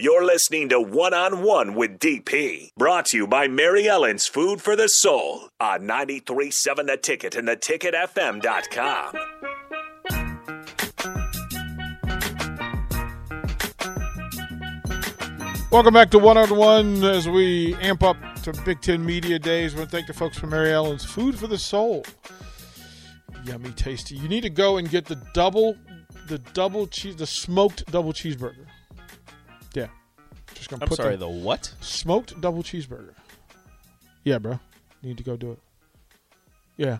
You're listening to One on One with DP, brought to you by Mary Ellen's Food for the Soul on 937 The Ticket and theticketfm.com. Welcome back to One on One as we amp up to Big Ten Media Days. I want to thank the folks from Mary Ellen's Food for the Soul. Yummy, tasty. You need to go and get the double, the double cheese, the smoked double cheeseburger. Yeah, just gonna I'm put sorry, the the what? smoked double cheeseburger. Yeah, bro, need to go do it. Yeah.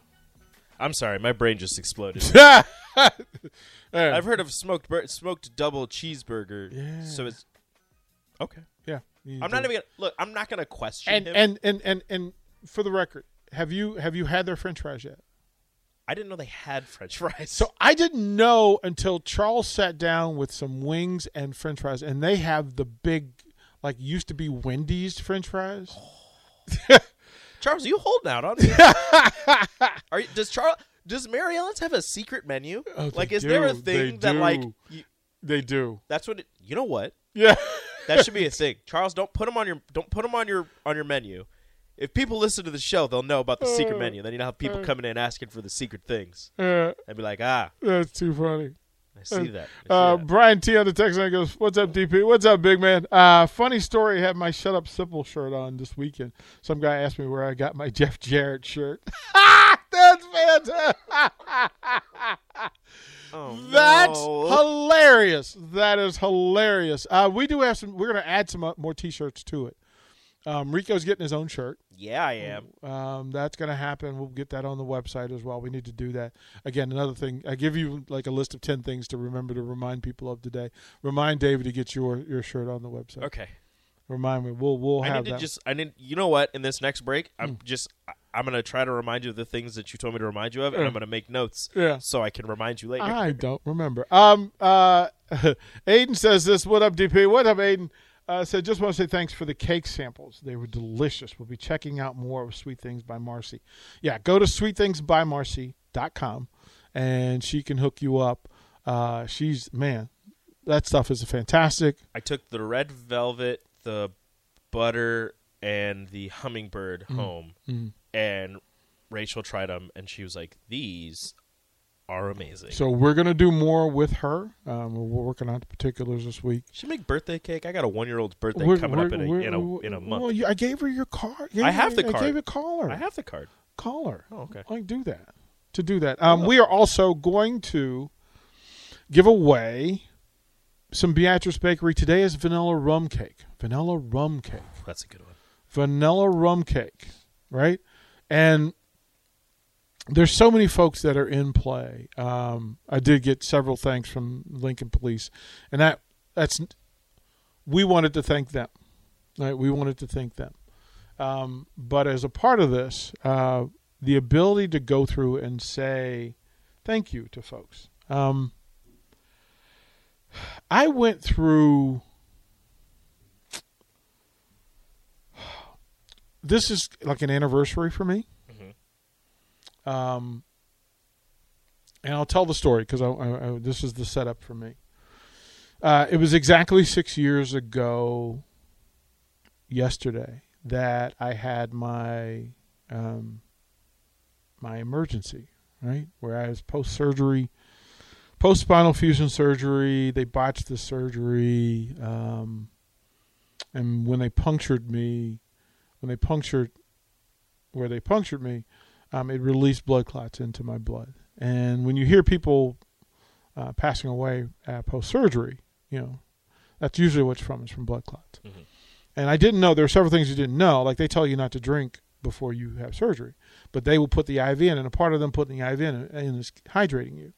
I'm sorry, my brain just exploded. I've heard of smoked bur- smoked double cheeseburger. Yeah. So it's okay. Yeah. I'm not even gonna look. I'm not gonna question And him. and and and and for the record, have you have you had their French fries yet? I didn't know they had French fries. So I didn't know until Charles sat down with some wings and French fries, and they have the big, like used to be Wendy's French fries. Charles, you holding out on me? Are you, does Charles? Does Mary Ellen's have a secret menu? Oh, like, is there a do. They thing that like you, They do. that's what? It, you know what? Yeah. That should be a thing. Charles, don't put them on your don't put them on your on your menu. If people listen to the show, they'll know about the secret Uh, menu. Then you know how people uh. coming in asking for the secret things. Uh, I'd be like, ah, that's too funny. I see that. I see Uh, that. Brian T on the text line goes, "What's up, DP? What's up, big man? Uh, funny story. I had my Shut Up Simple shirt on this weekend. Some guy asked me where I got my Jeff Jarrett shirt. That's fantastic. Oh, That's no. hilarious. That is hilarious. Uh, we do have some. We're going to add some uh, more T-shirts to it. Um, Rico's getting his own shirt. Yeah, I am. Um, that's going to happen. We'll get that on the website as well. We need to do that. Again, another thing. I give you like a list of ten things to remember to remind people of today. Remind David to get your your shirt on the website. Okay. Remind me. We'll we'll I have need to that. just. I need. You know what? In this next break, I'm Hmm. just. I'm gonna try to remind you of the things that you told me to remind you of, and I'm gonna make notes Yeah. so I can remind you later. I don't remember. Um. Uh. Aiden says this. What up, DP? What up, Aiden? Uh, said just want to say thanks for the cake samples. They were delicious. We'll be checking out more of Sweet Things by Marcy. Yeah, go to sweetthingsbymarcy.com and she can hook you up. Uh, she's man, that stuff is fantastic. I took the red velvet, the butter, and the hummingbird Mm. home, and Rachel tried them, and she was like, "These are amazing." So we're gonna do more with her. Um, we're working on the particulars this week. she make birthday cake. I got a one year old's birthday We're- coming up we're- in a, in a in a month. Well, you, I gave her your card. I have the I card. gave it call her. I have the card. call her. Oh, okay. Like do that. To do that. Um, we are also going to give away some Beatrice Bakery. Today is vanilla rum cake. Vanilla rum cake. That's a good one. Vanilla rum cake. Right? And there's so many folks that are in play. Um, I did get several thanks from Lincoln Police, and that that's we wanted to thank them. Right? We wanted to thank them. Um, but as a part of this, uh, the ability to go through and say thank you to folks. Um, I went through this is like an anniversary for me. Um, and I'll tell the story because this is the setup for me. Uh, it was exactly six years ago yesterday that I had my um, my emergency, right? Where I was post surgery, post spinal fusion surgery. They botched the surgery, um, and when they punctured me, when they punctured where they punctured me, um, it released blood clots into my blood. And when you hear people uh, passing away post surgery, you know, that's usually what's from is from blood clots. Mm-hmm. And I didn't know there are several things you didn't know. Like they tell you not to drink before you have surgery, but they will put the IV in, and a part of them putting the IV in, in is hydrating you.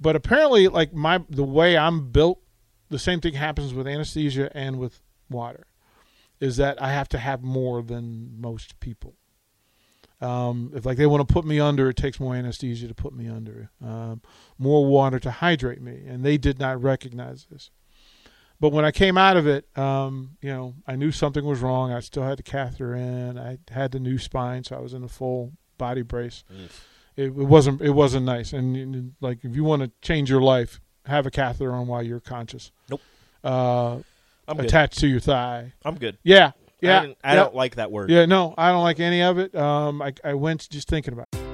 But apparently, like my the way I'm built, the same thing happens with anesthesia and with water, is that I have to have more than most people. Um, if like they want to put me under, it takes more anesthesia to put me under, um, more water to hydrate me, and they did not recognize this. But when I came out of it, um, you know, I knew something was wrong. I still had the catheter in. I had the new spine, so I was in a full body brace. Mm. It, it, wasn't it wasn't nice. And, and, like if you want to change your life, have a catheter on while you're conscious. Nope. Uh, attached to your thigh. I'm good. Yeah, yeah, I, I don't like that word. Yeah, no, I don't like any of it. Um, I, I went just thinking about it.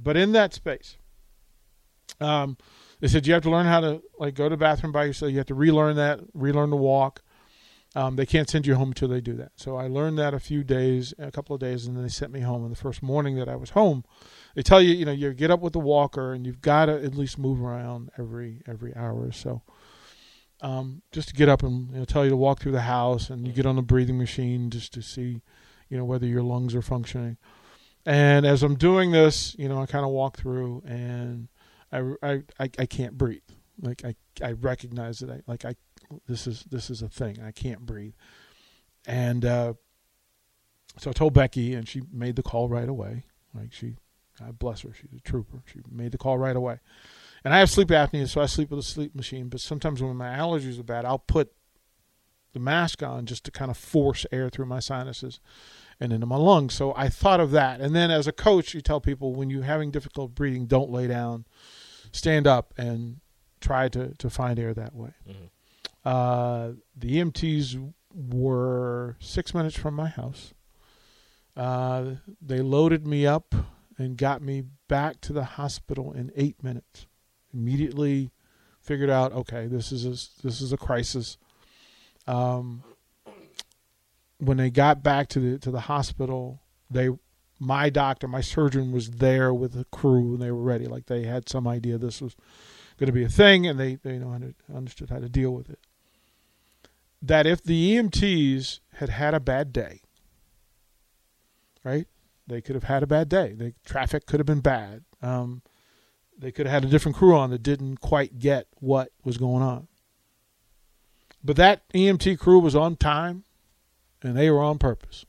But in that space, um, they said you have to learn how to like go to the bathroom by yourself. You have to relearn that, relearn to walk. Um, they can't send you home until they do that. So I learned that a few days, a couple of days, and then they sent me home. And the first morning that I was home, they tell you, you know, you get up with the walker, and you've got to at least move around every every hour or so. Um, just to get up and you know, tell you to walk through the house, and you get on the breathing machine just to see, you know, whether your lungs are functioning. And as I'm doing this, you know, I kind of walk through and I, I, I, I can't breathe. Like I, I recognize that I, like I, this is, this is a thing. I can't breathe. And, uh, so I told Becky and she made the call right away. Like she, God bless her. She's a trooper. She made the call right away. And I have sleep apnea, so I sleep with a sleep machine. But sometimes when my allergies are bad, I'll put the mask on just to kind of force air through my sinuses and into my lungs. So I thought of that. And then as a coach, you tell people when you're having difficult breathing, don't lay down, stand up, and try to, to find air that way. Mm-hmm. Uh, the EMTs were six minutes from my house. Uh, they loaded me up and got me back to the hospital in eight minutes. Immediately figured out, okay, this is a, this is a crisis. Um, when they got back to the to the hospital, they my doctor, my surgeon was there with the crew and they were ready. Like they had some idea this was going to be a thing and they, they you know understood how to deal with it. That if the EMTs had had a bad day, right? They could have had a bad day. The traffic could have been bad. Um, they could have had a different crew on that didn't quite get what was going on. But that EMT crew was on time and they were on purpose.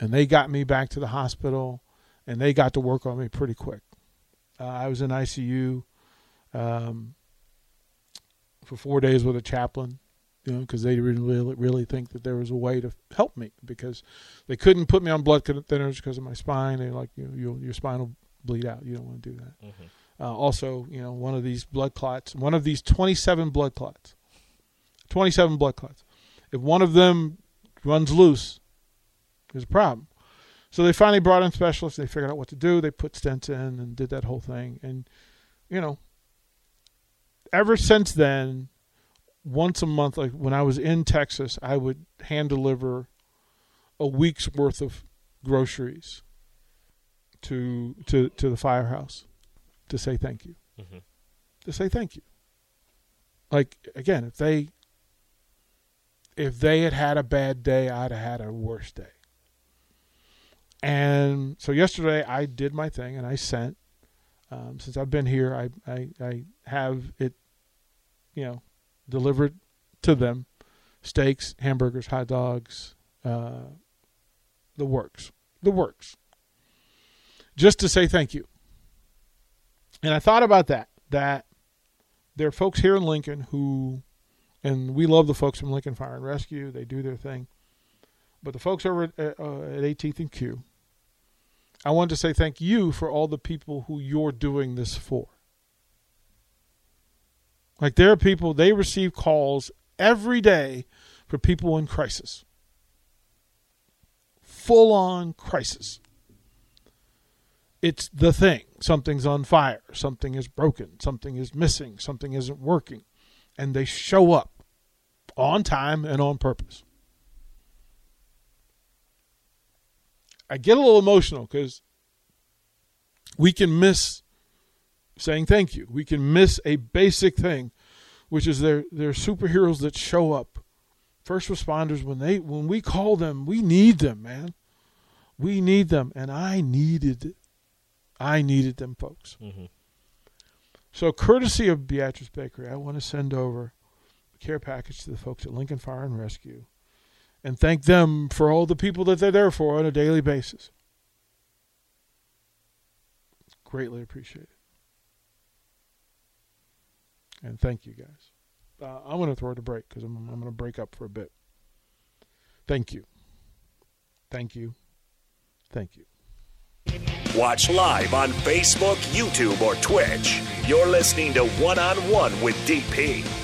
and they got me back to the hospital, and they got to work on me pretty quick. Uh, I was in ICU um, for four days with a chaplain, you know, because they didn't really, really think that there was a way to help me because they couldn't put me on blood thinners because of my spine. They like you, know, your spine will bleed out. You don't want to do that. Mm-hmm. Uh, also, you know, one of these blood clots, one of these 27 blood clots, 27 blood clots. If one of them runs loose, there's a problem. So they finally brought in specialists. They figured out what to do. They put stents in and did that whole thing. And, you know, ever since then, once a month, like when I was in Texas, I would hand deliver a week's worth of groceries to to to the firehouse to say thank you. Mm-hmm. To say thank you. Like again, if they if they had had a bad day, I'd have had a worse day. And so yesterday I did my thing and I sent. Um, since I've been here, I, I I have it, you know, delivered to them, steaks, hamburgers, hot dogs, uh, the works, the works. Just to say thank you. And I thought about that. That there are folks here in Lincoln who, and we love the folks from Lincoln Fire and Rescue. They do their thing. But the folks over at, uh, at 18th and Q, I want to say thank you for all the people who you're doing this for. Like there are people, they receive calls every day for people in crisis. Full on crisis. It's the thing. Something's on fire. Something is broken. Something is missing. Something isn't working. And they show up on time and on purpose. I get a little emotional because we can miss saying thank you. We can miss a basic thing, which is they're, they're superheroes that show up. First responders, when they when we call them, we need them, man. We need them. And I needed I needed them folks. Mm-hmm. So, courtesy of Beatrice Bakery, I want to send over care package to the folks at Lincoln Fire and Rescue and thank them for all the people that they're there for on a daily basis. Greatly appreciated. And thank you guys. Uh, I'm going to throw it a break because I'm, I'm going to break up for a bit. Thank you. Thank you. Thank you. Watch live on Facebook, YouTube, or Twitch. You're listening to One on One with DP